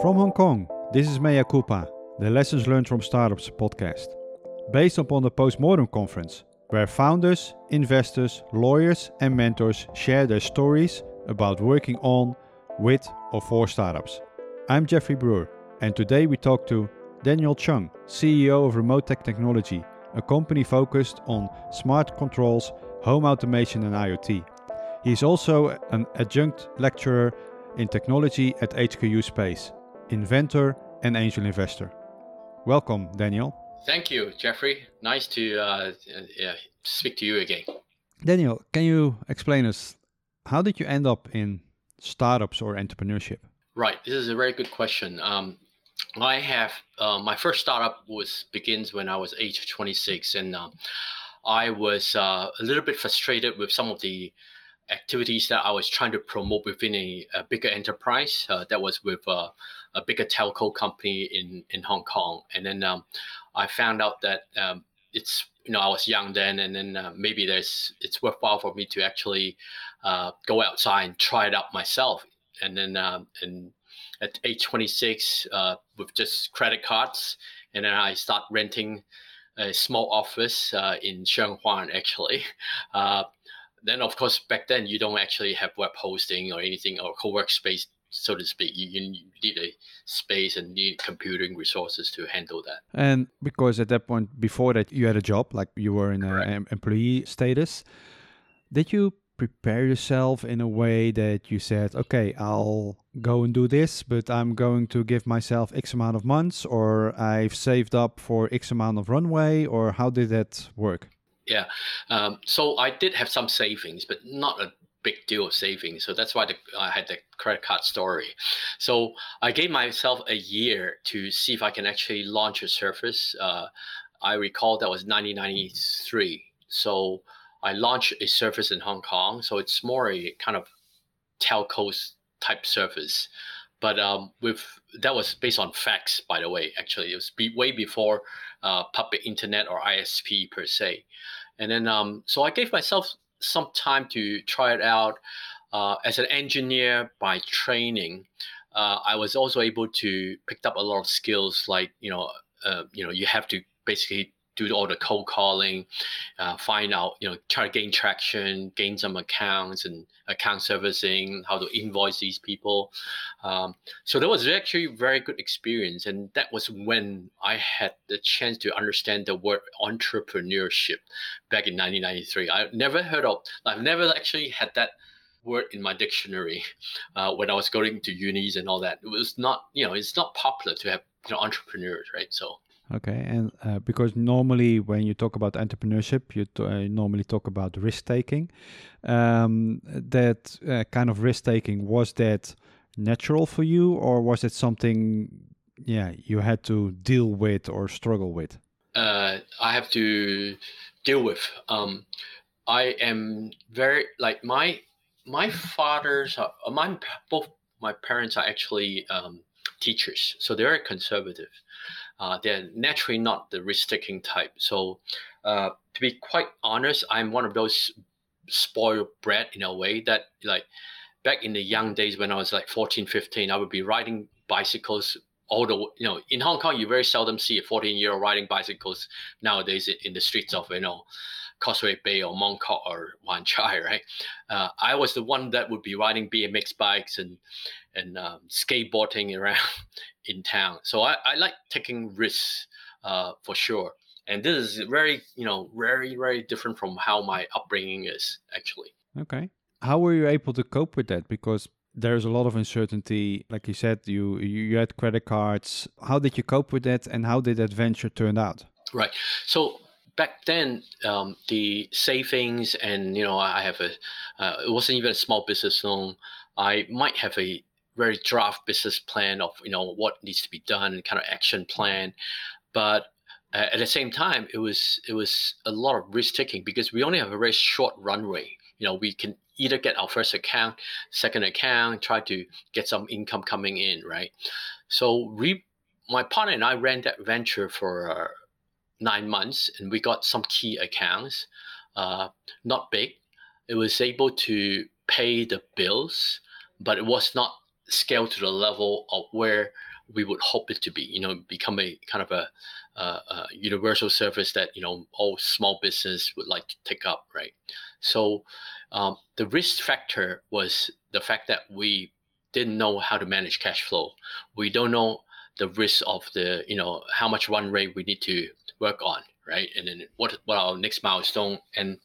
From Hong Kong, this is Mea Culpa, the Lessons Learned from Startups podcast, based upon the Postmortem Conference, where founders, investors, lawyers, and mentors share their stories about working on, with, or for startups. I'm Jeffrey Broer, and today we talk to Daniel Chung, CEO of Remotech Technology, a company focused on smart controls, home automation, and IoT. He is also an adjunct lecturer in technology at HKU Space, inventor and angel investor. Welcome, Daniel. Thank you, Jeffrey. Nice to uh, uh, speak to you again. Daniel, can you explain us how did you end up in startups or entrepreneurship? Right, this is a very good question. Um, I have uh, my first startup was begins when I was age 26, and uh, I was uh, a little bit frustrated with some of the activities that I was trying to promote within a, a bigger enterprise uh, that was with uh, a bigger telco company in in Hong Kong, and then um, I found out that um, it's you know I was young then, and then uh, maybe there's it's worthwhile for me to actually go outside and try it out myself, and then um, and at age 26 uh, with just credit cards. And then I start renting a small office uh, in Sheung Wan, actually. Uh, then, of course, back then you don't actually have web hosting or anything or co-work space, so to speak. You, you need a space and need computing resources to handle that. And because at that point, before that, you had a job, like you were in an employee status. Did you prepare yourself in a way that you said, okay, I'll go and do this, but I'm going to give myself X amount of months, or I've saved up for X amount of runway, or how did that work? Yeah. Um, so I did have some savings, but not a big deal of savings. So that's why the, I had the credit card story. So I gave myself a year to see if I can actually launch a service. Uh, I recall that was 1993. So I launched a service in Hong Kong, so it's more a kind of telco type service. But um, with that was based on fax, by the way. Actually, it was be, way before uh, public internet or ISP per se. And then, um, so I gave myself some time to try it out. Uh, as an engineer by training, uh, I was also able to pick up a lot of skills, like you know, uh, you know, you have to basically do all the cold calling, uh, find out, you know, try to gain traction, gain some accounts and account servicing, how to invoice these people. Um, so that was actually a very good experience. And that was when I had the chance to understand the word entrepreneurship back in 1993. I never heard of, I've never actually had that word in my dictionary uh, when I was going to unis and all that. It was not, you know, it's not popular to have you know entrepreneurs, right? So Okay, and uh, because normally when you talk about entrepreneurship, you uh, normally talk about risk taking. Um, that uh, kind of risk taking was that natural for you, or was it something, yeah, you had to deal with or struggle with? Uh, I have to deal with. Um, I am very like my my fathers, are, my both my parents are actually um, teachers, so they're conservative uh, they're naturally not the risk-taking type. So, uh, to be quite honest, I'm one of those spoiled brat in a way that like back in the young days when I was like 14, 15, I would be riding bicycles all the you know in Hong Kong you very seldom see a 14 year old riding bicycles nowadays in the streets of you know Causeway Bay or Mong Kok or Wan Chai, right? Uh, I was the one that would be riding BMX bikes and and um, skateboarding around in town. So I, I like taking risks uh, for sure. And this is very, you know, very, very different from how my upbringing is actually. Okay. How were you able to cope with that? Because there's a lot of uncertainty. Like you said, you you had credit cards. How did you cope with that, and how did that venture turn out? Right. So back then, um, the savings and you know, I have a. Uh, it wasn't even a small business loan. I might have a very draft business plan of you know what needs to be done and kind of action plan. But uh, at the same time it was it was a lot of risk taking because we only have a very short runway. You know we can either get our first account second account try to get some income coming in right? So we my partner and i ran that venture for uh, nine months and we got some key accounts uh, not big. It was able to pay the bills but it was not scale to the level of where we would hope it to be. You know, become a kind of a, a universal service that you know all small business would like to take up, right? So um, the risk factor was the fact that we didn't know how to manage cash flow. We don't know the risk of the you know how much run rate we need to work on, right? And then what what our next milestone and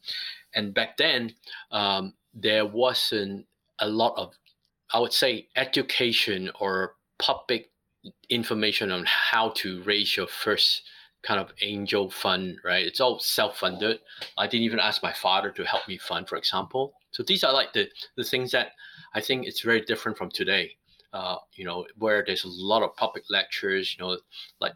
and back then um, there wasn't a lot of I would say education or public information on how to raise your first kind of angel fund, right? It's all self-funded. I didn't even ask my father to help me fund, for example. So these are like the the things that I think it's very different from today. Uh, you know, where there's a lot of public lectures, you know, like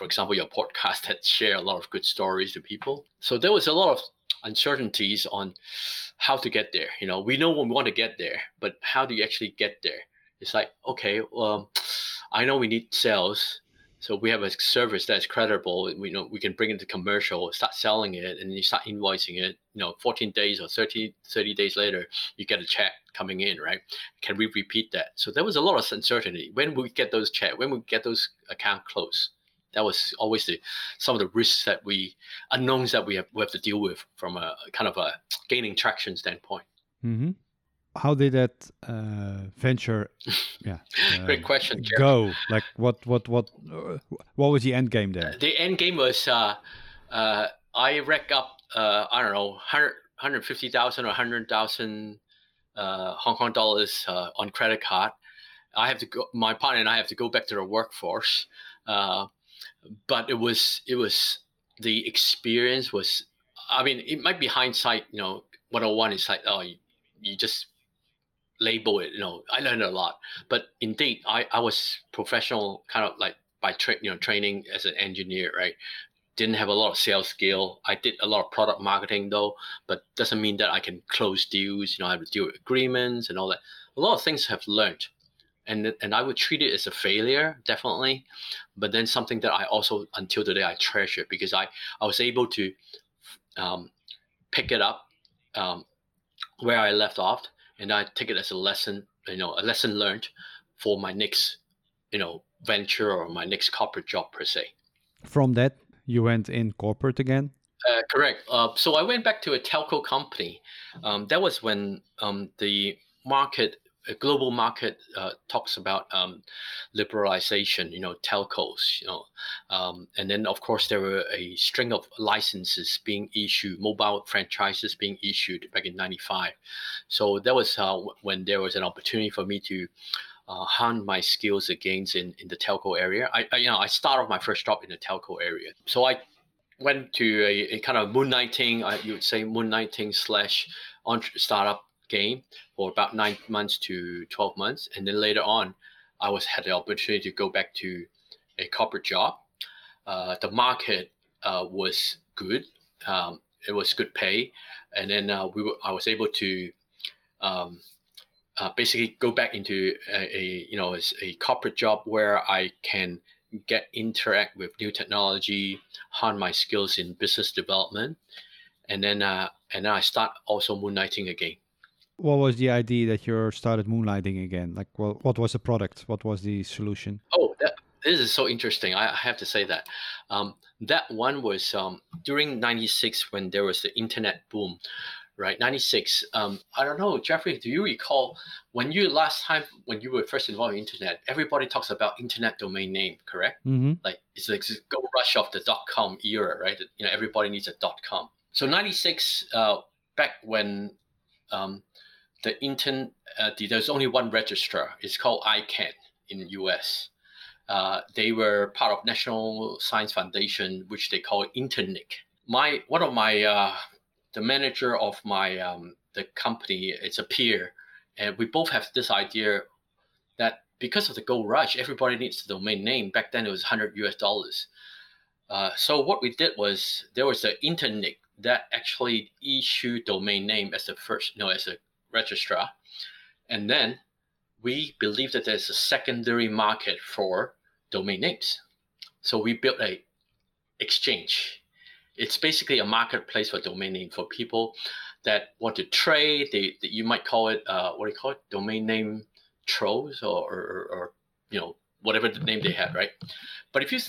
for example, your podcast that share a lot of good stories to people. So there was a lot of uncertainties on how to get there. You know, we know when we want to get there, but how do you actually get there? It's like, okay, well, I know we need sales. So we have a service that's credible. We know we can bring it to commercial, start selling it, and you start invoicing it. You know, 14 days or 30, 30 days later, you get a check coming in, right? Can we repeat that? So there was a lot of uncertainty. When we get those check, when we get those account closed, that was always the some of the risks that we unknowns that we have, we have to deal with from a kind of a gaining traction standpoint. Mm-hmm. How did that uh, venture? Yeah, uh, great question. Go like what what what uh, what was the end game there? the end game was uh, uh, I rack up uh, I don't know 100, 150,000 or 100,000 Hong Kong dollars on credit card. I have to go. My partner and I have to go back to the workforce but it was it was the experience was i mean it might be hindsight you know 101 is like oh you, you just label it you know i learned a lot. But indeed i i was professional kind of like by tra- you know training as an engineer right? Didn't have a lot of sales skill. I did a lot of product marketing though but doesn't mean that i can close deals you know i have to deal with agreements and all that. A lot of things have learned and and I would treat it as a failure, definitely, but then something that I also until today I treasure because I I was able to um, pick it up um, where I left off, and I take it as a lesson, you know, a lesson learned for my next, you know, venture or my next corporate job per se. From that, you went in corporate again. Uh, correct. Uh, so I went back to a telco company. Um, that was when um, the market global market uh, talks about um, liberalization, you know, telcos, you know, um, and then of course there were a string of licenses being issued, mobile franchises being issued back in '95. So that was uh, when there was an opportunity for me to uh, hone my skills against in, in the telco area. I, I, you know I started my first job in the telco area, so I went to a, a kind of moonlighting, you would say moonlighting slash startup game for about nine months to 12 months. And then later on, I was had the opportunity to go back to a corporate job. Uh, the market uh, was good. Um, it was good pay. And then uh, we were, I was able to um, uh, basically go back into a, a, you know a corporate job where I can get interact with new technology, hone my skills in business development, and then uh, and then I start also moonlighting again what was the idea that you started moonlighting again? Like, well, what was the product? What was the solution? Oh, that, this is so interesting. I have to say that. Um, that one was um, during 96 when there was the internet boom, right? 96. Um, I don't know, Jeffrey, do you recall when you last time, when you were first involved in internet, everybody talks about internet domain name, correct? Mm-hmm. Like it's like the go rush of the dot com era, right? You know, everybody needs a dot com. So 96, uh, back when um, the internet, uh, the, there's only one registrar. It's called ICANN in US. Uh, they were part of National Science Foundation, which they call Internic. My one of my uh, the manager of my um, the company, it's a peer, and we both have this idea that because of the gold rush, everybody needs the domain name. Back then, it was 100 US dollars. Uh, so what we did was there was the Internic that actually issued domain name as the first, you know, as a registrar. And then we believe that there's a secondary market for domain names. So we built a exchange. It's basically a marketplace for domain name for people that want to trade. They, they you might call it uh, what do you call it? Domain name trolls or, or, or you know whatever the name they had, right? But if you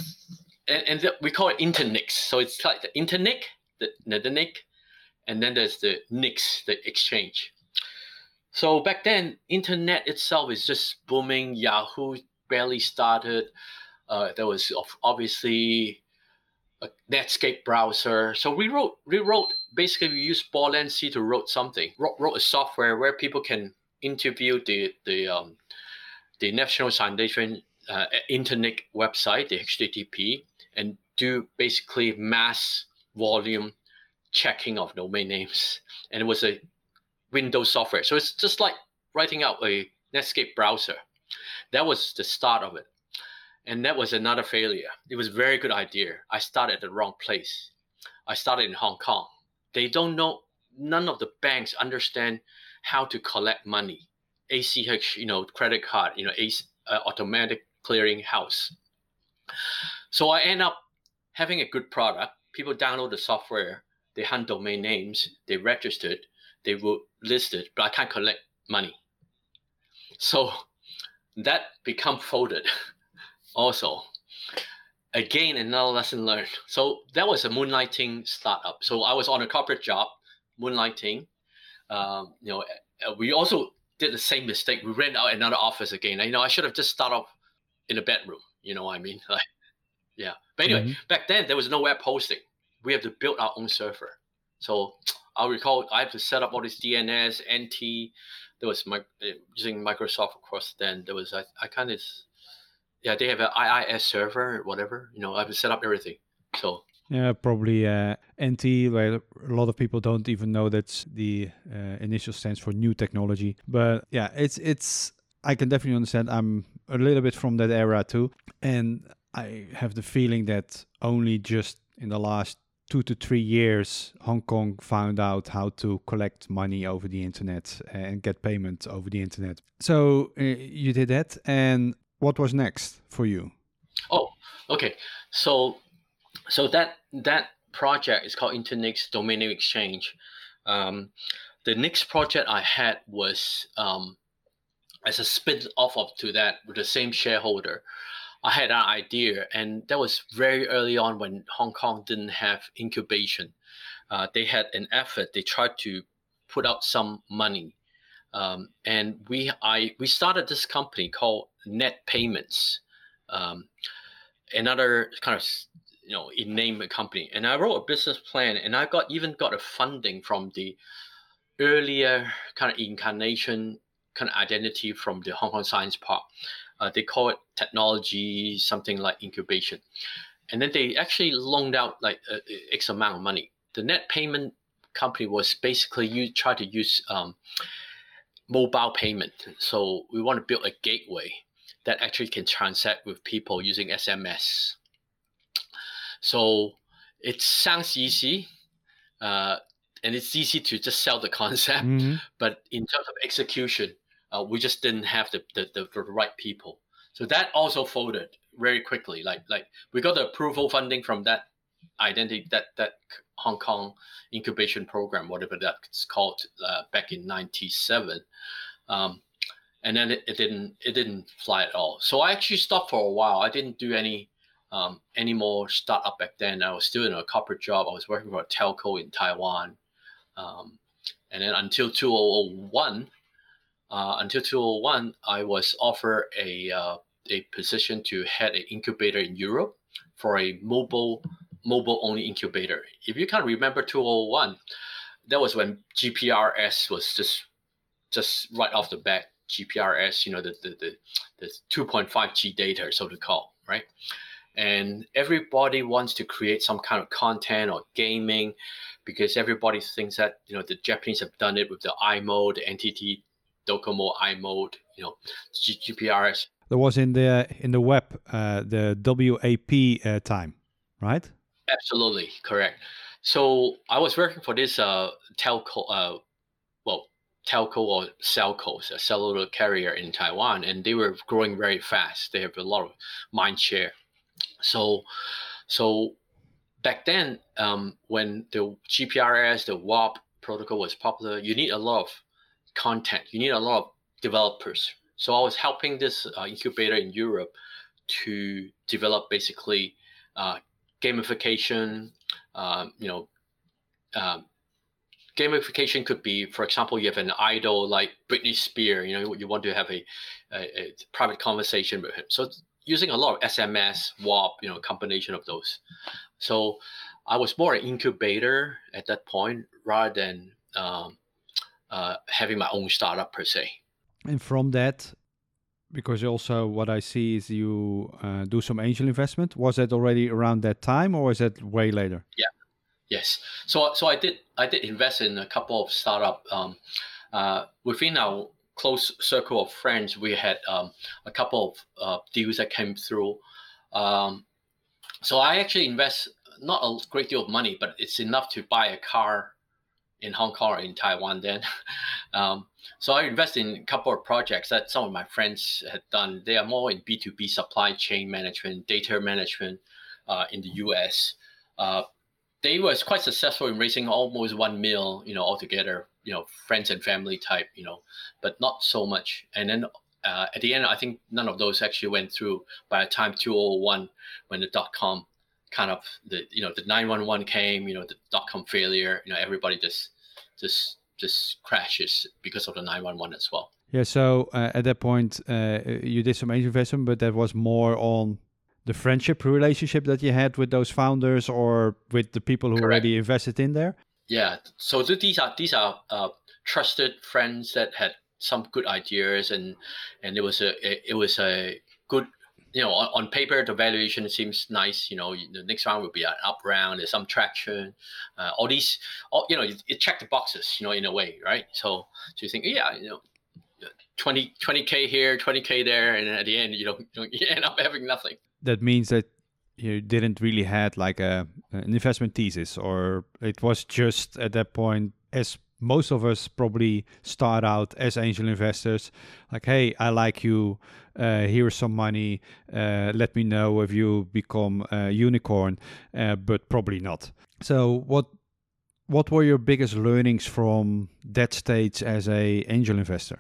and, and the, we call it internics, so it's like the internic, the the nick, and then there's the nix, the exchange. So back then, internet itself is just booming. Yahoo barely started. Uh, there was obviously a Netscape browser. So we wrote, we wrote basically we used C to wrote something, wrote, wrote a software where people can interview the the um, the National Foundation uh, internet website, the HTTP, and do basically mass volume checking of domain names. And it was a Windows software. So it's just like writing out a Netscape browser. That was the start of it. And that was another failure. It was a very good idea. I started at the wrong place. I started in Hong Kong. They don't know, none of the banks understand how to collect money. ACH, you know, credit card, you know, uh, automatic clearing house. So I end up having a good product. People download the software, they hunt domain names, they registered, they will list it, but I can't collect money. So that become folded also. Again, another lesson learned. So that was a moonlighting startup. So I was on a corporate job, moonlighting. Um, you know, uh, we also did the same mistake. We rent out another office again. You know, I should have just started off in a bedroom. You know what I mean? Like, yeah. But anyway, mm-hmm. back then there was no web hosting. We have to build our own server. So I recall I had to set up all this DNS, NT. There was my using Microsoft, of course. Then there was I, I kind of yeah they have an IIS server, whatever. You know, I have to set up everything. So yeah, probably uh, NT, where a lot of people don't even know that's the uh, initial stands for new technology. But yeah, it's it's. I can definitely understand. I'm a little bit from that era too, and I have the feeling that only just in the last two to three years, Hong Kong found out how to collect money over the internet and get payment over the internet. So uh, you did that, and what was next for you? Oh, okay. So, so that that project is called Internix Domain Exchange. Um, the next project I had was um, as a spin off of to that with the same shareholder. I had an idea, and that was very early on when Hong Kong didn't have incubation. Uh, they had an effort. They tried to put out some money, um, and we I we started this company called Net Payments, um, another kind of you know in name company. And I wrote a business plan, and I got even got a funding from the earlier kind of incarnation kind of identity from the Hong Kong Science Park. Uh, they call it technology, something like incubation. And then they actually loaned out like x amount of money. The net payment company was basically you try to use um, mobile payment. So we want to build a gateway that actually can transact with people using SMS. So it sounds easy, uh, and it's easy to just sell the concept. Mm-hmm. But in terms of execution, uh, we just didn't have the, the, the, the, right people. So that also folded very quickly. Like like we got the approval funding from that identity that that Hong Kong incubation program, whatever that's called, uh, back in '97. Um, and then it, it, didn't it didn't fly at all. So I actually stopped for a while. I didn't do any um, any more startup back then. I was still in a corporate job. I was working for a telco in Taiwan, um, and then until 2001, uh, until 2001, I was offered a uh, a position to head an incubator in Europe for a mobile mobile only incubator. If you can remember 2001, that was when GPRS was just just right off the bat. GPRS, you know, the the the, the 2.5G data, so to call, right? And everybody wants to create some kind of content or gaming because everybody thinks that you know the Japanese have done it with the i-mode, the NTT Docomo i-mode, you know, GPRS. There was in the in the web uh, the WAP uh, time, right? Absolutely correct. So I was working for this uh, telco, uh, well, telco or cellco, a cellular carrier in Taiwan, and they were growing very fast. They have a lot of mind share. So, so back then, um, when the GPRS, the WAP protocol was popular, you need a lot of content. You need a lot of developers. So I was helping this uh, incubator in Europe to develop basically uh, gamification. Um, you know, um, gamification could be, for example, you have an idol like Britney Spears. You know, you want to have a, a, a private conversation with him. So using a lot of SMS, WAP, you know, combination of those. So I was more an incubator at that point rather than um, uh, having my own startup per se. And from that, because also what I see is you uh, do some angel investment. Was that already around that time, or is that way later? Yeah, yes. So so I did I did invest in a couple of startup um, uh, within our close circle of friends. We had um, a couple of uh, deals that came through. Um, so I actually invest not a great deal of money, but it's enough to buy a car in Hong Kong or in Taiwan then. um, so I invest in a couple of projects that some of my friends had done. They are more in B2B supply chain management, data management uh, in the US. Uh, they was quite successful in raising almost one mil, you know, altogether, you know, friends and family type, you know, but not so much. And then uh, at the end, I think none of those actually went through by the time 2001 when the dot com kind of the you know the 911 came you know the dot com failure you know everybody just just just crashes because of the 911 as well yeah so uh, at that point uh, you did some angel investment but that was more on the friendship relationship that you had with those founders or with the people who Correct. already invested in there yeah so these are these are uh, trusted friends that had some good ideas and and it was a it was a good you know, on, on, paper, the valuation seems nice. You know, the next round will be an up round. There's some traction. Uh, all these, all, you know, it, checked the boxes. You know, in a way, right? So, so you think, yeah, you know, 20 k here, 20k there, and at the end, you don't, you end up having nothing. That means that you didn't really had like a an investment thesis, or it was just at that point as most of us probably start out as angel investors. Like hey i like you. Uh, here's some money. Uh, let me know if you become a unicorn uh, but probably not. So what what were your biggest learnings from that stage as a angel investor?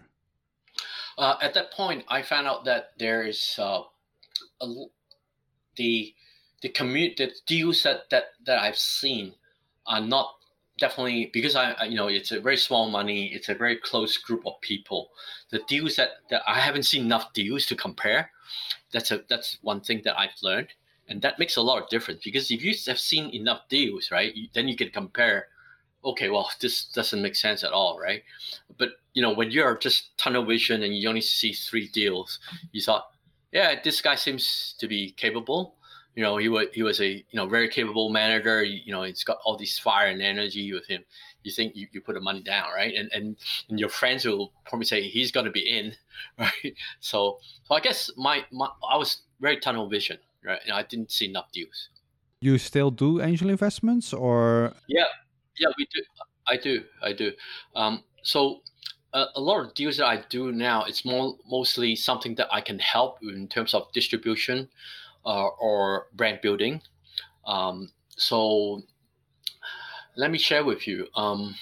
Uh, at that point i found out that there is uh, a, the the community the deals that, that that i've seen are not definitely because I, you know it's a very small money it's a very close group of people. The deals that, that i haven't seen enough deals to compare that's a that's one thing that i've learned. And that makes a lot of difference because if you have seen enough deals right then you can compare okay well this doesn't make sense at all right? But you know when you're just tunnel vision and you only see three deals you thought yeah this guy seems to be capable you know, he was he was a you know very capable manager. You know, he's got all this fire and energy with him. You think you, you put the money down, right? And and and your friends will probably say he's going to be in, right? So so I guess my, my I was very tunnel vision, right? And I didn't see enough deals. You still do angel investments, or yeah, yeah, we do. I do, I do. Um, so a, a, lot of deals that I do now, it's more mostly something that I can help in terms of distribution uh, or brand building. Um, so let me share with you. Um,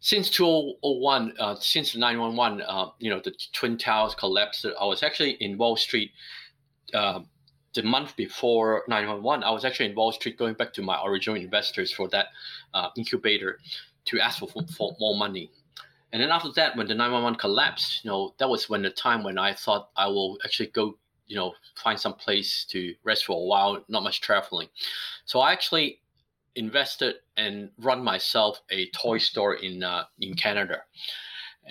since 2001, uh, since 911, uh, you know, the Twin Towers collapsed, I was actually in Wall Street uh, the month before 911. I was actually in Wall Street going back to my original investors for that uh, incubator to ask for, for more money. And then after that, when the 911 collapsed, you know, that was when the time when I thought I will actually go you know find some place to rest for a while not much traveling. So i actually invested and run myself a toy store in uh, in canada.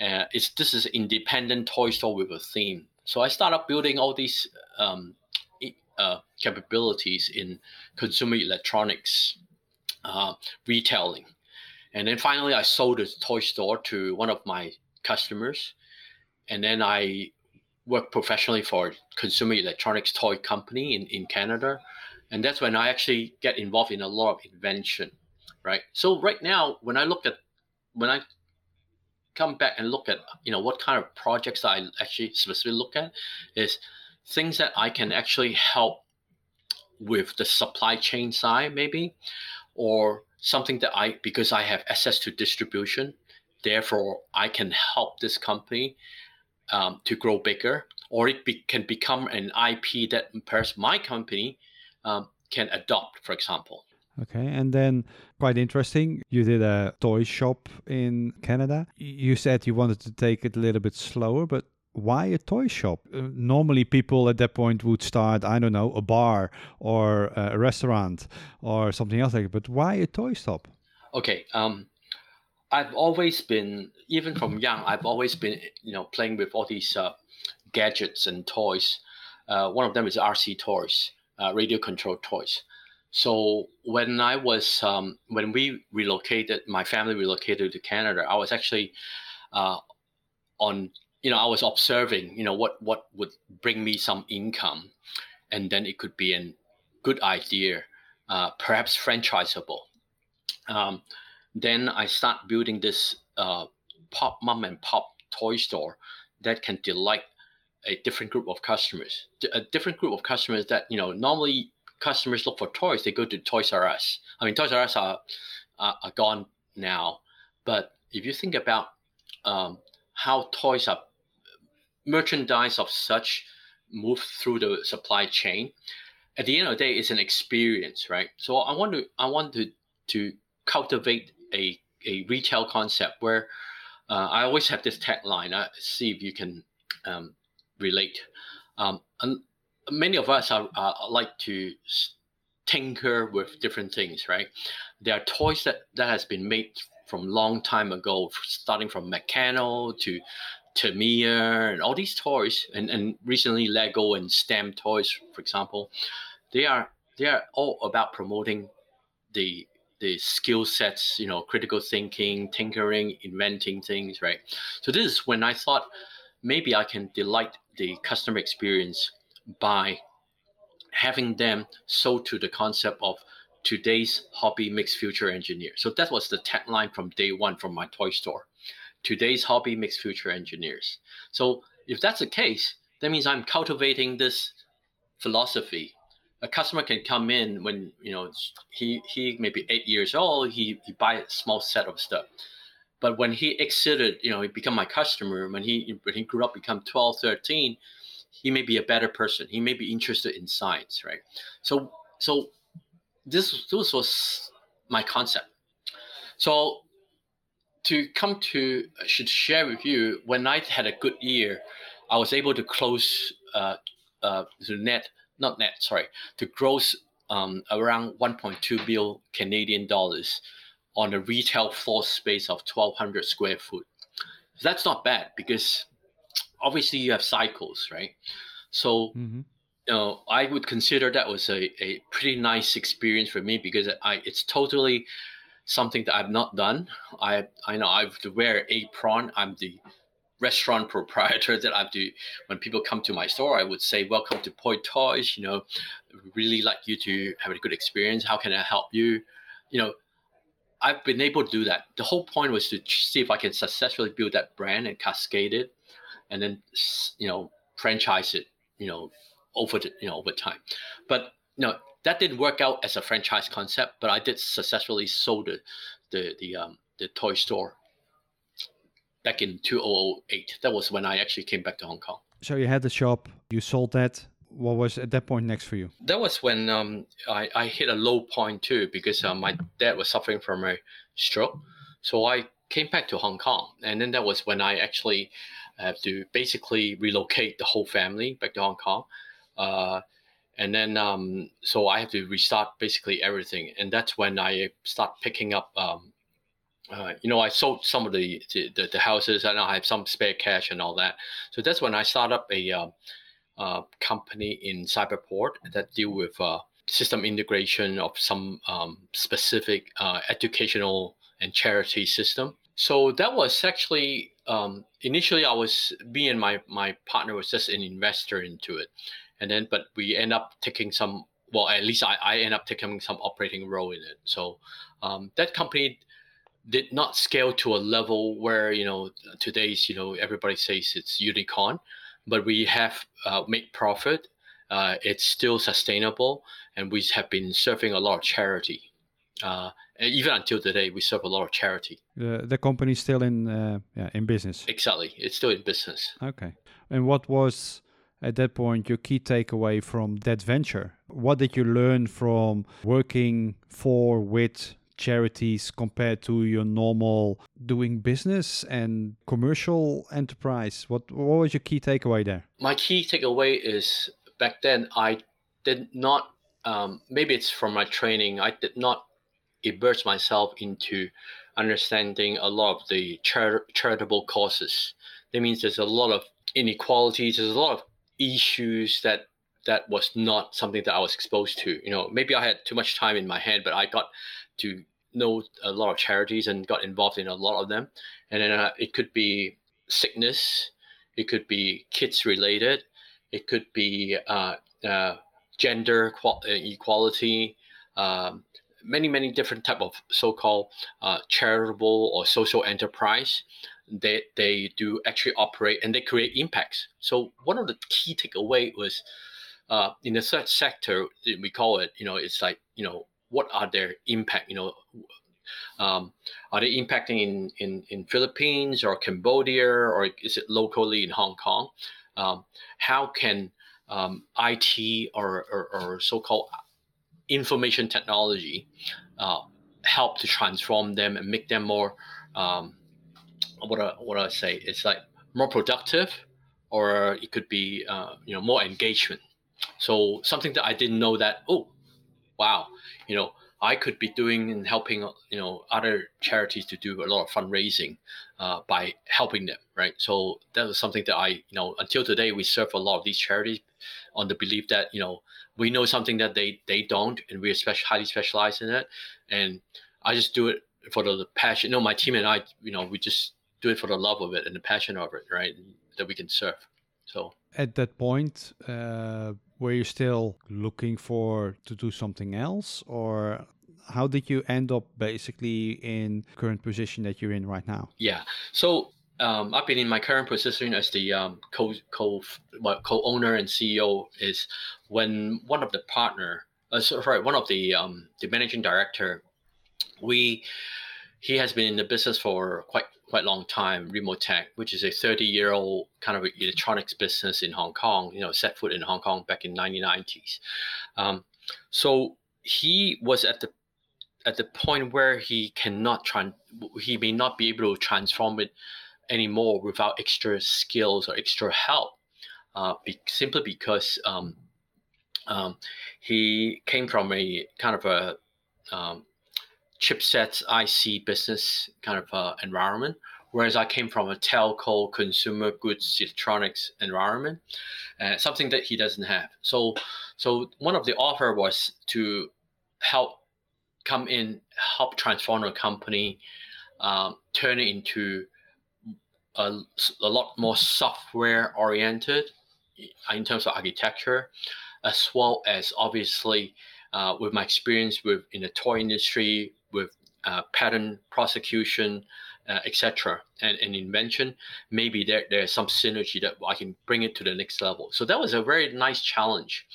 Uh, it's this is independent toy store with a theme. So i started building all these um, uh, capabilities in consumer electronics uh, retailing. And then finally i sold the toy store to one of my customers. And then i work professionally for a consumer electronics toy company in, in Canada. And that's when I actually get involved in a lot of invention, right? So right now, when I look at, when I come back and look at, you know, what kind of projects I actually specifically look at is things that I can actually help with the supply chain side, maybe, or something that I, because I have access to distribution, therefore I can help this company um, to grow bigger, or it be, can become an IP that perhaps my company um, can adopt, for example. Okay, and then quite interesting, you did a toy shop in Canada. You said you wanted to take it a little bit slower, but why a toy shop? Uh, normally, people at that point would start, I don't know, a bar or a restaurant or something else like that. But why a toy shop? Okay, um, I've always been, even from young, I've always been, you know, playing with all these uh, gadgets and toys. Uh, one of them is RC toys, uh, radio control toys. So when I was, um, when we relocated, my family relocated to Canada, I was actually uh, on, you know, I was observing, you know, what what would bring me some income, and then it could be a good idea, uh, perhaps franchisable. Um, then I start building this uh, pop mom and pop toy store that can delight a different group of customers, a different group of customers that you know normally customers look for toys, they go to Toys R Us. I mean, Toys R Us are are, are gone now, but if you think about um, how toys are merchandise of such move through the supply chain, at the end of the day, it's an experience, right? So I want to I want to to cultivate a, a retail concept where uh, I always have this tagline. I see if you can um, relate. Um, and many of us are, like to tinker with different things, right? There are toys that, that has been made from long time ago, starting from Meccano to Tamiya and all these toys, and, and recently Lego and STEM toys, for example, they are they are all about promoting the the skill sets, you know, critical thinking, tinkering, inventing things, right? So this is when I thought maybe I can delight the customer experience by having them sold to the concept of today's hobby makes future engineer. So that was the tagline from day one from my toy store. Today's hobby makes future engineers. So if that's the case, that means I'm cultivating this philosophy a customer can come in when you know he he may be eight years old he, he buy a small set of stuff. But when he exited you know he become my customer when he when he grew up become 12 13 he may be a better person. He may be interested in science right? So so this this was my concept. So to come to should share with you when i had a good year i was able to close uh, uh, the net not net, sorry, to gross um, around 1.2 billion Canadian dollars on a retail floor space of 1,200 square foot. So that's not bad because obviously you have cycles, right? So, mm-hmm. you know, I would consider that was a, a pretty nice experience for me because I it's totally something that I've not done. I I know I have to wear apron. I'm the restaurant proprietor that I do. When people come to my store, I would say, "Welcome to Poi Toys." You know, really like you to have a good experience. How can I help you? You know, I've been able to do that. The whole point was to see if I can successfully build that brand and cascade it, and then you know franchise it. You know, over the you know over time, but you know that didn't work out as a franchise concept. But I did successfully sold the the the um the toy store back in 2008. That was when I actually came back to Hong Kong. So you had the shop, you sold that. What was at that point next for you? That was when um, I, I hit a low point too because uh, my dad was suffering from a stroke. So I came back to Hong Kong. And then that was when I actually have to basically relocate the whole family back to Hong Kong. Uh, and then um, so I have to restart basically everything. And that's when I start picking up um, uh, you know, I sold some of the, the, the houses and I have some spare cash and all that. So that's when I started up a uh, uh, company in Cyberport that deal with uh, system integration of some um, specific uh, educational and charity system. So that was actually um, initially I was me and my my partner was just an investor into it, and then but we end up taking some. Well, at least I, I end up taking some operating role in it. So um, that company did not scale to a level where you know today's you know everybody says it's unicorn but we have uh, made profit uh, it's still sustainable and we have been serving a lot of charity uh, even until today, we serve a lot of charity. The the company is still in uh, yeah in business. Exactly, it's still in business. Okay. And what was at that point your key takeaway from that venture? What did you learn from working for with charities compared to your normal doing business and commercial enterprise? What what was your key takeaway there? My key takeaway is back then I did not um, maybe it's from my training I did not immerse myself into understanding a lot of the char- charitable causes. That means there's a lot of inequalities. There's a lot of issues that that was not something that I was exposed to. You know, maybe I had too much time in my hand, but I got to know a lot of charities and got involved in a lot of them. And then uh, it could be sickness, it could be kids related, it could be uh, uh, gender uh, equality, um, many many different type of so-called uh, charitable or social enterprise. They they do actually operate and they create impacts. So one of the key takeaway was. Uh, in the third sector, we call it, you know, it's like, you know, what are their impact? You know, um, are they impacting in, in, in Philippines or Cambodia or is it locally in Hong Kong? Um, how can um, IT or, or, or, so-called information technology uh, help to transform them and make them more um, what I, what I say it's like more productive or it could be uh, you know more engagement so something that I didn't know that oh wow you know I could be doing and helping you know other charities to do a lot of fundraising uh, by helping them, right? So that was something that I you know until today we serve a lot of these charities on the belief that you know we know something that they they don't, and we're special, highly specialized in it, and I just do it for the, passion. You know, my team and I, you know, we just do it for the love of it and the passion of it, right? That we can serve. So at that point. Uh were you still looking for to do something else or how did you end up basically in current position that you're in right now? Yeah. So um, I've been in my current position as the um, co co co owner and CEO is when one of the partner, uh, sorry, one of the um, the managing director, we he has been in the business for quite quite long time, Remotech, which is a 30 year old kind of electronics business in Hong Kong, you know, set foot in Hong Kong back in 1990s. Um, so he was at the at the point where he cannot try, he may not be able to transform it anymore without extra skills or extra help, uh, be, simply because um, um, he came from a kind of a um, chipsets IC business kind of uh, environment, whereas I came from a telco consumer goods electronics environment, uh, something that he doesn't have. So, so one of the offer was to help come in, help transform a company, um, turn it into a, a lot more software oriented in terms of architecture, as well as obviously uh, with my experience with in the toy industry, with uh, patent prosecution, uh, etc., and, and invention, maybe there, there's some synergy that I can bring it to the next level. So that was a very nice challenge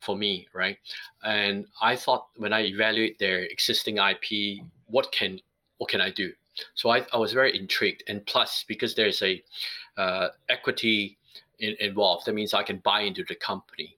for me, right? And I thought when I evaluate their existing IP, what can what can I do? So I, I was very intrigued, and plus because there's a uh, equity in, involved, that means I can buy into the company,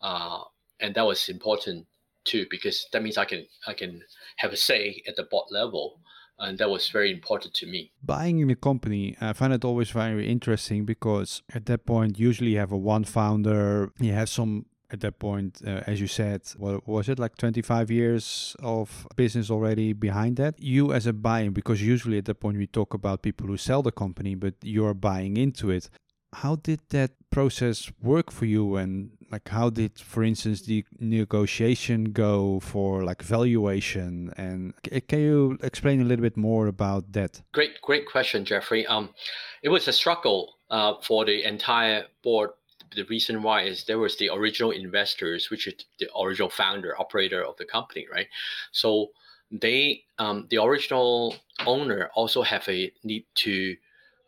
uh, and that was important too because that means I can I can have a say at the board level and that was very important to me. Buying in a company, I find it always very interesting because at that point, usually you have a one founder, you have some. At that point, uh, as you said, what was it like 25 years of business already behind that? You as a buyer, because usually at that point we talk about people who sell the company, but you're buying into it how did that process work for you? And like how did for instance the negotiation go for like valuation? And can you explain a little bit more about that? Great great question jeffrey. Um it was a struggle uh, for the entire board. The reason why is there was the original investors which is the original founder operator of the company right? So they um, the original owner also have a need to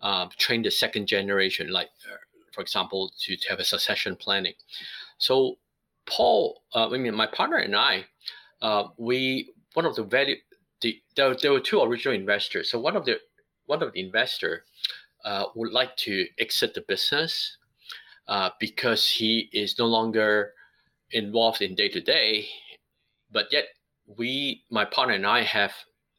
uh, train the second generation, like uh, for example, to, to have a succession planning. So Paul, uh, I mean, my partner and I, uh, we one of the very the there, there were two original investors. So one of the one of the investor uh, would like to exit the business because he is no longer involved in day to day, but yet we, my partner and I, have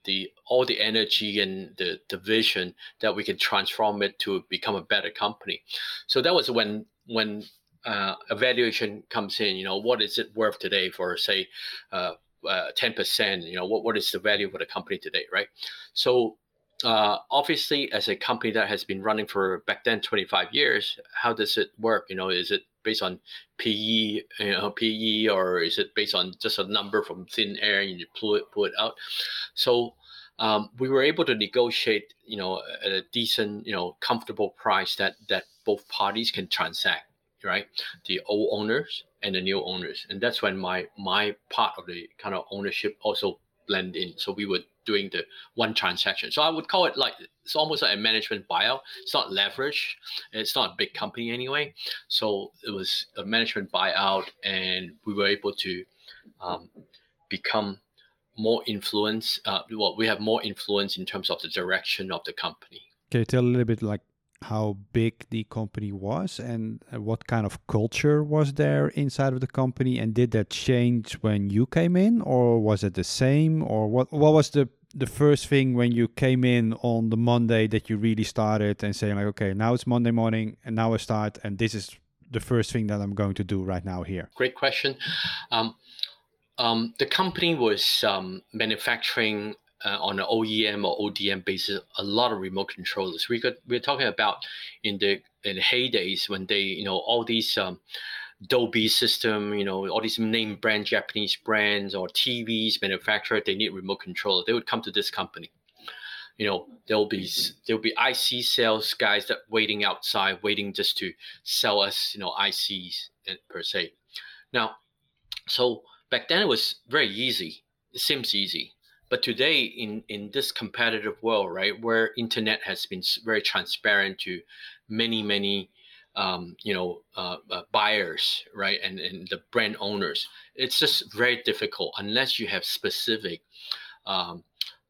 the all the energy and the, the vision that we can transform it to become a better company. So that was when when uh, evaluation comes in. You know, what is it worth today for say uh, uh, ten percent? You know, what what is the value for the company today, right? So uh, obviously, as a company that has been running for back then 25 years, how does it work? You know, is it based on PE, you know, PE, or is it based on just a number from thin air and you pull it, pull it out? So um, we were able to negotiate, you know, at a decent, you know, comfortable price that that both parties can transact, right? The old owners and the new owners, and that's when my my part of the kind of ownership also blend in. So we were doing the one transaction. So I would call it like it's almost like a management buyout. It's not leverage. It's not a big company anyway. So it was a management buyout, and we were able to um, become more influence. Uh, well, we have more influence in terms of the direction of the company. Can you tell a little bit like how big the company was and what kind of culture was there inside of the company and did that change when you came in or was it the same or what what was the the first thing when you came in on the Monday that you really started and saying like okay now it's Monday morning and now I start and this is the first thing that I'm going to do right now here great question um, um, the company was um, manufacturing uh, on an OEM or ODM basis, a lot of remote controllers. We got we're talking about in the in the heydays when they you know all these um, Dolby system, you know all these name brand Japanese brands or TVs manufacturer, they need remote control. They would come to this company. You know there'll be there'll be IC sales guys that waiting outside, waiting just to sell us you know ICs per se. Now, so back then it was very easy. It seems easy but today in in this competitive world right where internet has been very transparent to many many um, you know uh, uh, buyers right and and the brand owners it's just very difficult unless you have specific um,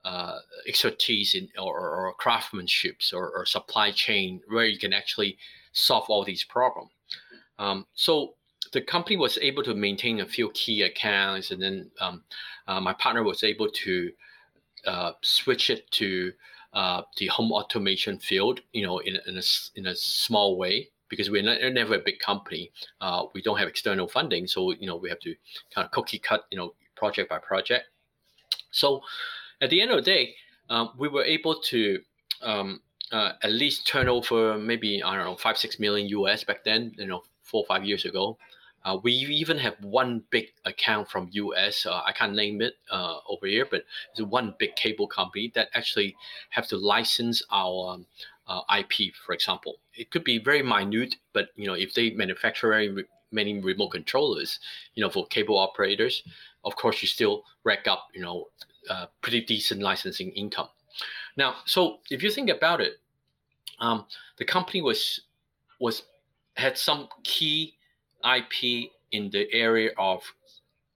uh, expertise in or, or craftsmanships or, or, supply chain where you can actually solve all these problems um, so the company was able to maintain a few key accounts, and then um, uh, my partner was able to uh, switch it to uh, the home automation field. You know, in, in a in a small way because we're not, never a big company. Uh, we don't have external funding, so you know we have to kind of cookie cut. You know, project by project. So, at the end of the day, um, we were able to um, uh, at least turn over maybe I don't know five six million US back then. You know, four or five years ago. Uh, we even have one big account from US. Uh, I can't name it uh, over here, but it's one big cable company that actually have to license our um, uh, IP, for example. It could be very minute, but you know if they manufacture very many remote controllers, you know for cable operators, of course you still rack up you know uh, pretty decent licensing income. Now, so if you think about it, um, the company was was had some key IP in the area of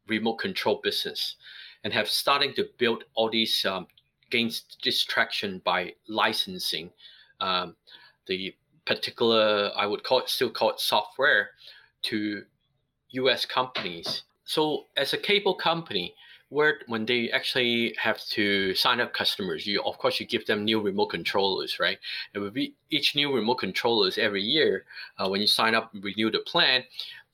remote control business and have starting to build all these um, gains distraction by licensing um, the particular I would call it still call it software to US companies. So as a cable company, where when they actually have to sign up customers, you of course you give them new remote controllers, right? And with each new remote controllers every year, uh, when you sign up, renew the plan,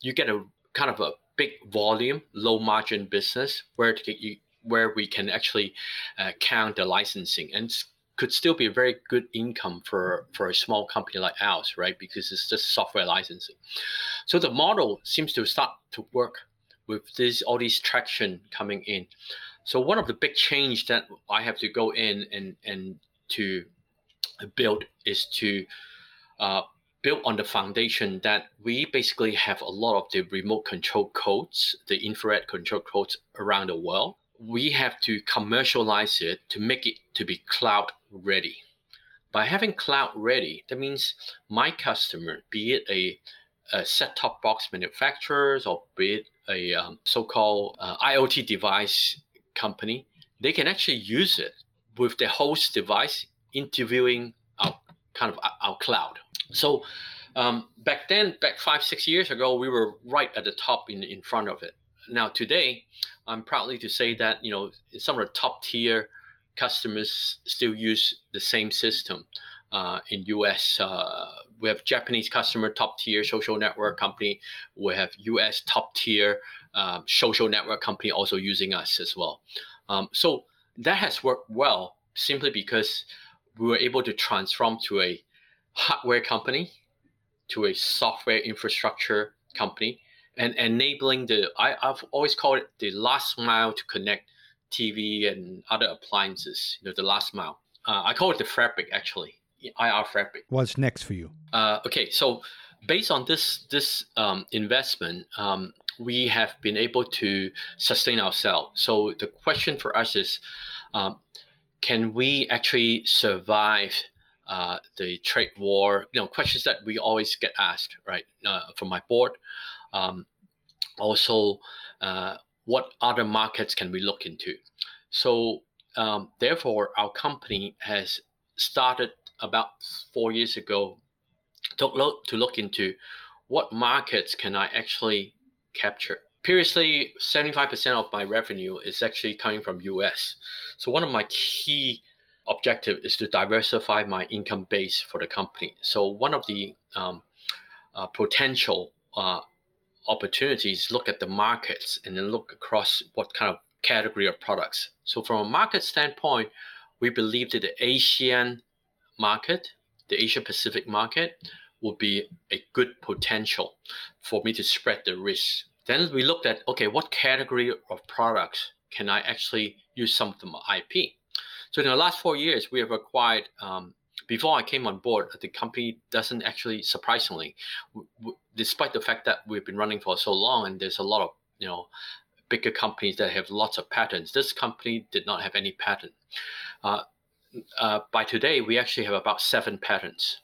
you get a kind of a big volume, low margin business where you, where we can actually uh, count the licensing and could still be a very good income for for a small company like ours, right? Because it's just software licensing. So the model seems to start to work with this all these traction coming in. So one of the big change that I have to go in and and to build is to uh, build on the foundation that we basically have a lot of the remote control codes, the infrared control codes around the world. We have to commercialize it to make it to be cloud ready. By having cloud ready, that means my customer, be it a, a set-top box manufacturers or be it a um, so-called uh, IoT device company, they can actually use it with the host device interviewing our kind of our cloud. So um, back then, back five six years ago, we were right at the top in in front of it. Now today, I'm proudly to say that you know some of the top tier customers still use the same system. Uh, in US, uh, we have Japanese customer top tier social network company. We have US top tier um, social network company also using us as well. Um, so that has worked well simply because we were able to transform to a hardware company to a software infrastructure company and enabling the I, I've always called it the last mile to connect TV and other appliances, you know, the last mile. Uh, I call it the fabric actually, IR fabric. What's next for you? Uh, okay, so based on this this um, investment, um, we have been able to sustain ourselves. So the question for us is, um, can we actually survive uh, the trade war? You know, questions that we always get asked, right, uh, from my board. Um, also, uh, what other markets can we look into? So, um, therefore, our company has started about four years ago to look, to look into what markets can I actually capture. Previously, 75% of my revenue is actually coming from US. So one of my key objective is to diversify my income base for the company. So one of the um, uh, potential uh, opportunities look at the markets and then look across what kind of category of products. So from a market standpoint, we believe that the Asian market, the Asia Pacific market, would be a good potential for me to spread the risk. Then we looked at okay, what category of products can I actually use some of the IP? So in the last four years, we have acquired. Um, before I came on board, the company doesn't actually, surprisingly, w- w- despite the fact that we've been running for so long and there's a lot of you know bigger companies that have lots of patents. This company did not have any patent. Uh, uh, by today, we actually have about seven patents.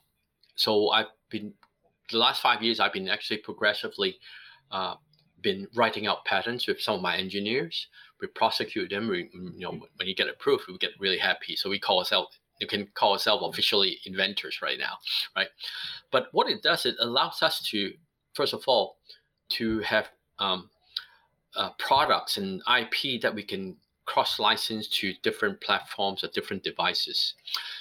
So I've been the last five years, I've been actually progressively uh, been writing out patents with some of my engineers. We prosecute them. We, you know, when you get approved, we get really happy. So we call ourselves you can call ourselves officially inventors right now, right? But what it does, it allows us to, first of all, to have um, uh, products and IP that we can cross license to different platforms or different devices.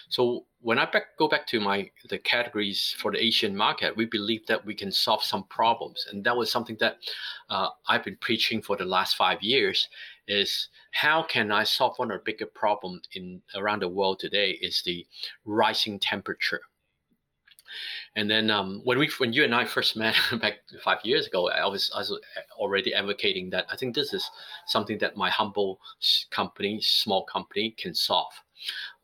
So when I back, go back to my the categories for the Asian market, we believe that we can solve some problems, and that was something that uh, I've been preaching for the last five years. Is how can I solve one of the bigger problems in around the world today? Is the rising temperature. And then um, when we when you and I first met back five years ago, I was, I was already advocating that I think this is something that my humble company, small company, can solve.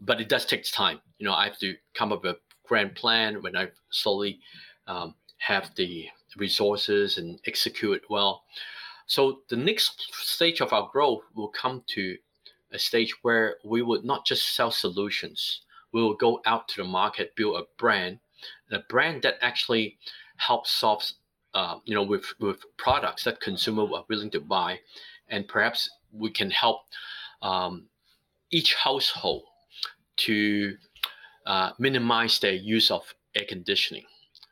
But it does take time. You know, I have to come up with a grand plan when I slowly um, have the resources and execute well. So the next stage of our growth will come to a stage where we would not just sell solutions. We will go out to the market, build a brand, a brand that actually helps solve, uh, you know, with with products that consumers are willing to buy, and perhaps we can help um, each household to uh, minimize their use of air conditioning.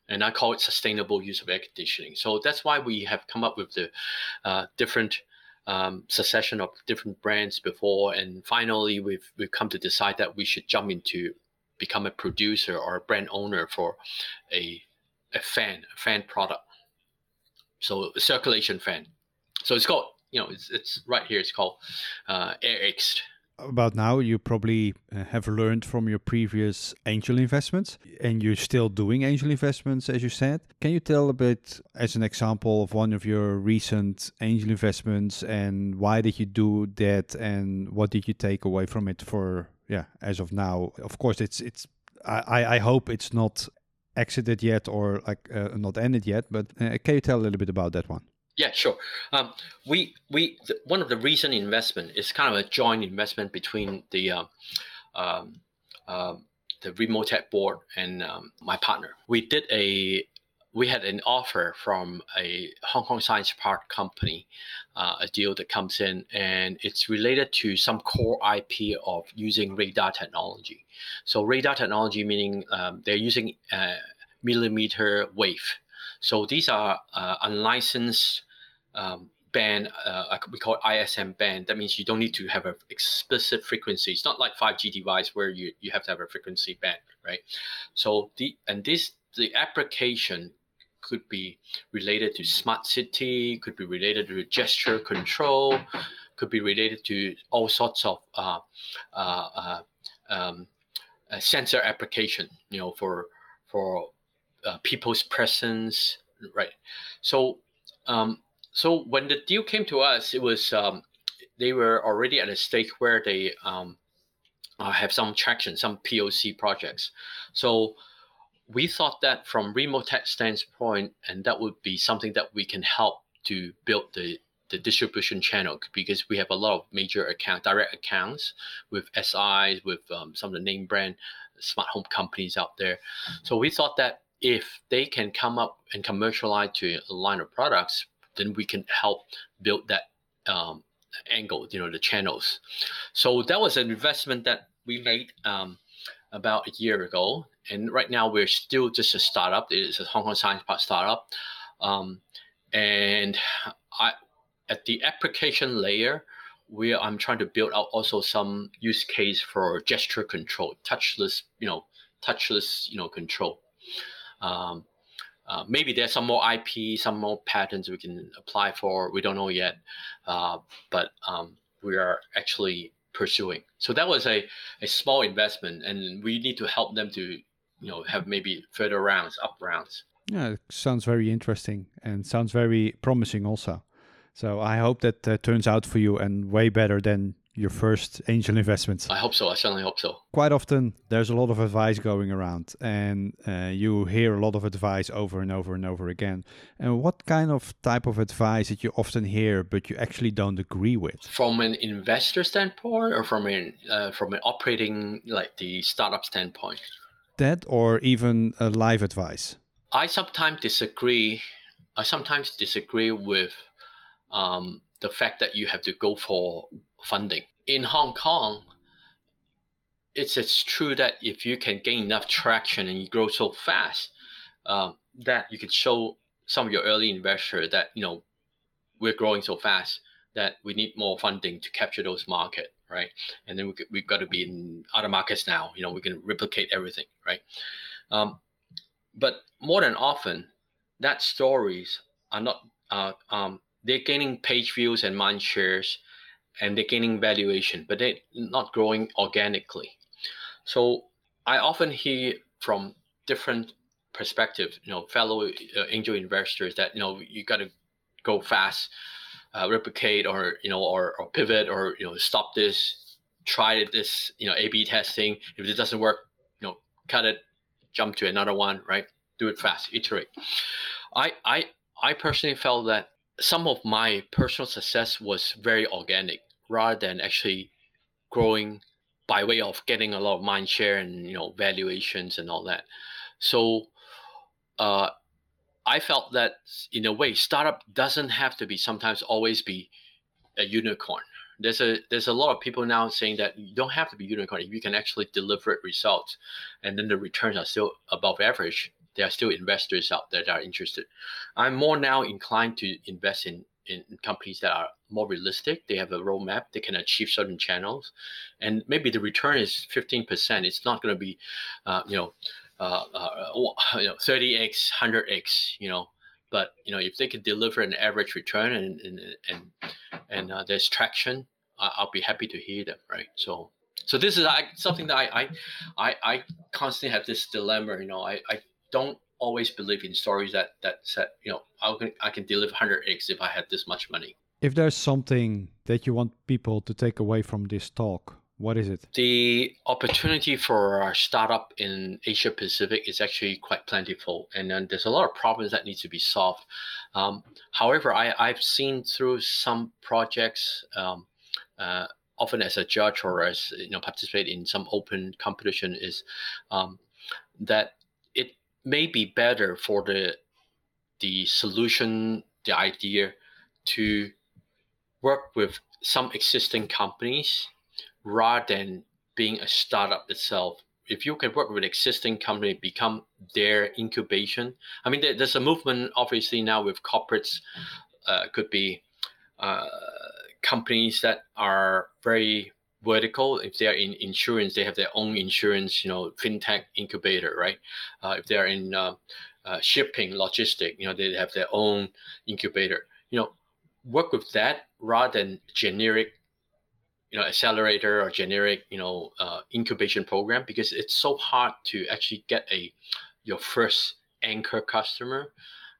And I call it sustainable use of air conditioning. So that's why we have come up with the uh, different um, succession of different brands before, and finally we've we've come to decide that we should jump into become a producer or a brand owner for a a fan, a fan product. So a circulation fan. So it's called, you know, it's, it's right here. It's called uh, AirX. About now, you probably uh, have learned from your previous angel investments, and you're still doing angel investments, as you said. Can you tell a bit, as an example, of one of your recent angel investments, and why did you do that, and what did you take away from it for yeah, as of now, of course, it's it's. I I hope it's not exited yet or like uh, not ended yet. But uh, can you tell a little bit about that one? Yeah, sure. Um, we we one of the recent investment is kind of a joint investment between the um, um, uh, the Remotech board and um, my partner. We did a we had an offer from a Hong Kong Science Park company, uh, a deal that comes in, and it's related to some core IP of using radar technology. So radar technology meaning um, they're using uh, millimeter wave. So these are uh, unlicensed um, band, uh, we call it ISM band. That means you don't need to have an explicit frequency. It's not like 5G device where you, you have to have a frequency band, right? So the and this the application could be related to smart city, could be related to gesture control, could be related to all sorts of uh, uh, uh, um, sensor application. You know, for for uh, people's presence, right? So. Um, so when the deal came to us, it was um, they were already at a stage where they um, uh, have some traction, some POC projects. So we thought that from Remotech standpoint, and that would be something that we can help to build the the distribution channel because we have a lot of major account direct accounts with SIs with um, some of the name brand smart home companies out there. So we thought that if they can come up and commercialize to a line of products, then we can help build that um, angle, you know, the channels. So that was an investment that we made um, about a year ago, and right now we're still just a startup. It is a Hong Kong Science Park startup, um, and I at the application layer. We I'm trying to build out also some use case for gesture control, touchless, you know, touchless, you know, control. Um, uh, maybe there's some more IP, some more patents we can apply for. We don't know yet, uh, but um, we are actually pursuing. So that was a, a small investment, and we need to help them to, you know, have maybe further rounds, up rounds. Yeah, sounds very interesting and sounds very promising also. So I hope that uh, turns out for you and way better than your first angel investments? I hope so. I certainly hope so. Quite often, there's a lot of advice going around, and uh, you hear a lot of advice over and over and over again. And what kind of type of advice that you often hear, but you actually don't agree with? From an investor standpoint, or from an uh, from an operating like the startup standpoint? That, or even a live advice. I sometimes disagree. I sometimes disagree with um, the fact that you have to go for funding. In Hong Kong, it's, it's true that if you can gain enough traction and you grow so fast, um, that you can show some of your early investors that you know we're growing so fast that we need more funding to capture those market, right? And then we we've got to be in other markets now. You know, we can replicate everything, right? Um, but more than often, that stories are not uh, um, they're gaining page views and mind shares and they're gaining valuation, but they're not growing organically. So I often hear from different perspectives, you know, fellow uh, angel investors that you know you got to go fast, uh, replicate, or you know, or, or pivot, or you know, stop this, try this, you know, A/B testing. If it doesn't work, you know, cut it, jump to another one, right? Do it fast, iterate. I I I personally felt that some of my personal success was very organic rather than actually growing by way of getting a lot of mind share and you know valuations and all that. So uh, I felt that in a way, startup doesn't have to be sometimes always be a unicorn. There's a there's a lot of people now saying that you don't have to be unicorn if you can actually deliver results, and then the returns are still above average. There are still investors out there that are interested. I'm more now inclined to invest in in companies that are more realistic. They have a roadmap. They can achieve certain channels, and maybe the return is fifteen percent. It's not going to be, uh, you know, uh, uh, you know, thirty x, hundred x. You know, but you know, if they can deliver an average return and and and and uh, there's traction, I'll be happy to hear them. Right. So. So this is I, something that I, I, I, I constantly have this dilemma. You know, I, I don't always believe in stories that that said, you know, I can I can deliver 100 eggs if I had this much money. If there's something that you want people to take away from this talk, what is it? The opportunity for a startup in Asia Pacific is actually quite plentiful, and then there's a lot of problems that need to be solved. Um, however, I, I've seen through some projects, um, uh, often as a judge or as you know, participate in some open competition, is um, that may be better for the the solution, the idea to work with some existing companies rather than being a startup itself. If you can work with existing company, become their incubation. I mean, there's a movement obviously now with corporates. Uh, could be uh, companies that are very vertical. If they're in insurance, they have their own insurance, you know, fintech incubator, right? Uh, if they're in uh, uh, shipping, logistic, you know, they have their own incubator. You know, work with that rather than generic, you know, accelerator or generic, you know, uh, incubation program because it's so hard to actually get a your first anchor customer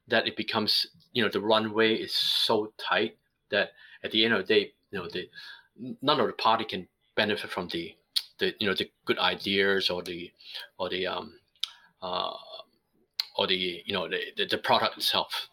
that it becomes, you know, the runway is so tight that at the end of the day, you know, the none of the party can benefit from the the you know the good ideas or the or the um uh, or the you know the, the, the product itself.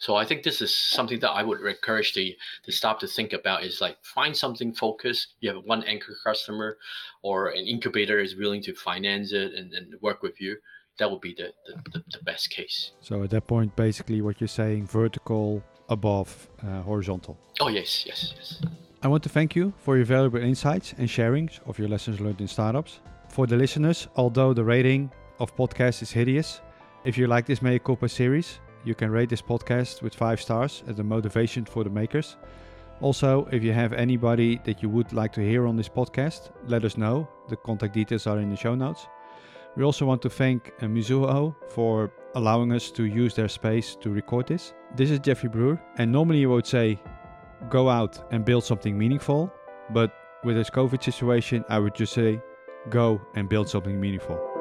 So i think this is something that i would encourage the the staff to think about is like find something focused. You have one anchor customer or an incubator is willing to finance it and, and work with you that would be the, the, the, best case. So at that point basically what you're saying vertical above uh, horizontal. Oh yes yes yes I want to thank you for your valuable insights and sharings of your lessons learned in startups. For the listeners, although the rating of podcast is hideous, if you like this Mea Culpa series, you can rate this podcast with five stars as a motivation for the makers. Also, if you have anybody that you would like to hear on this podcast, let us know. The contact details are in the show notes. We also want to thank uh, Mizuho for allowing us to use their space to record this. This is Jeffrey Broer, and normally you would say go out and build something meaningful. But with this COVID situation, I would just say go and build something meaningful.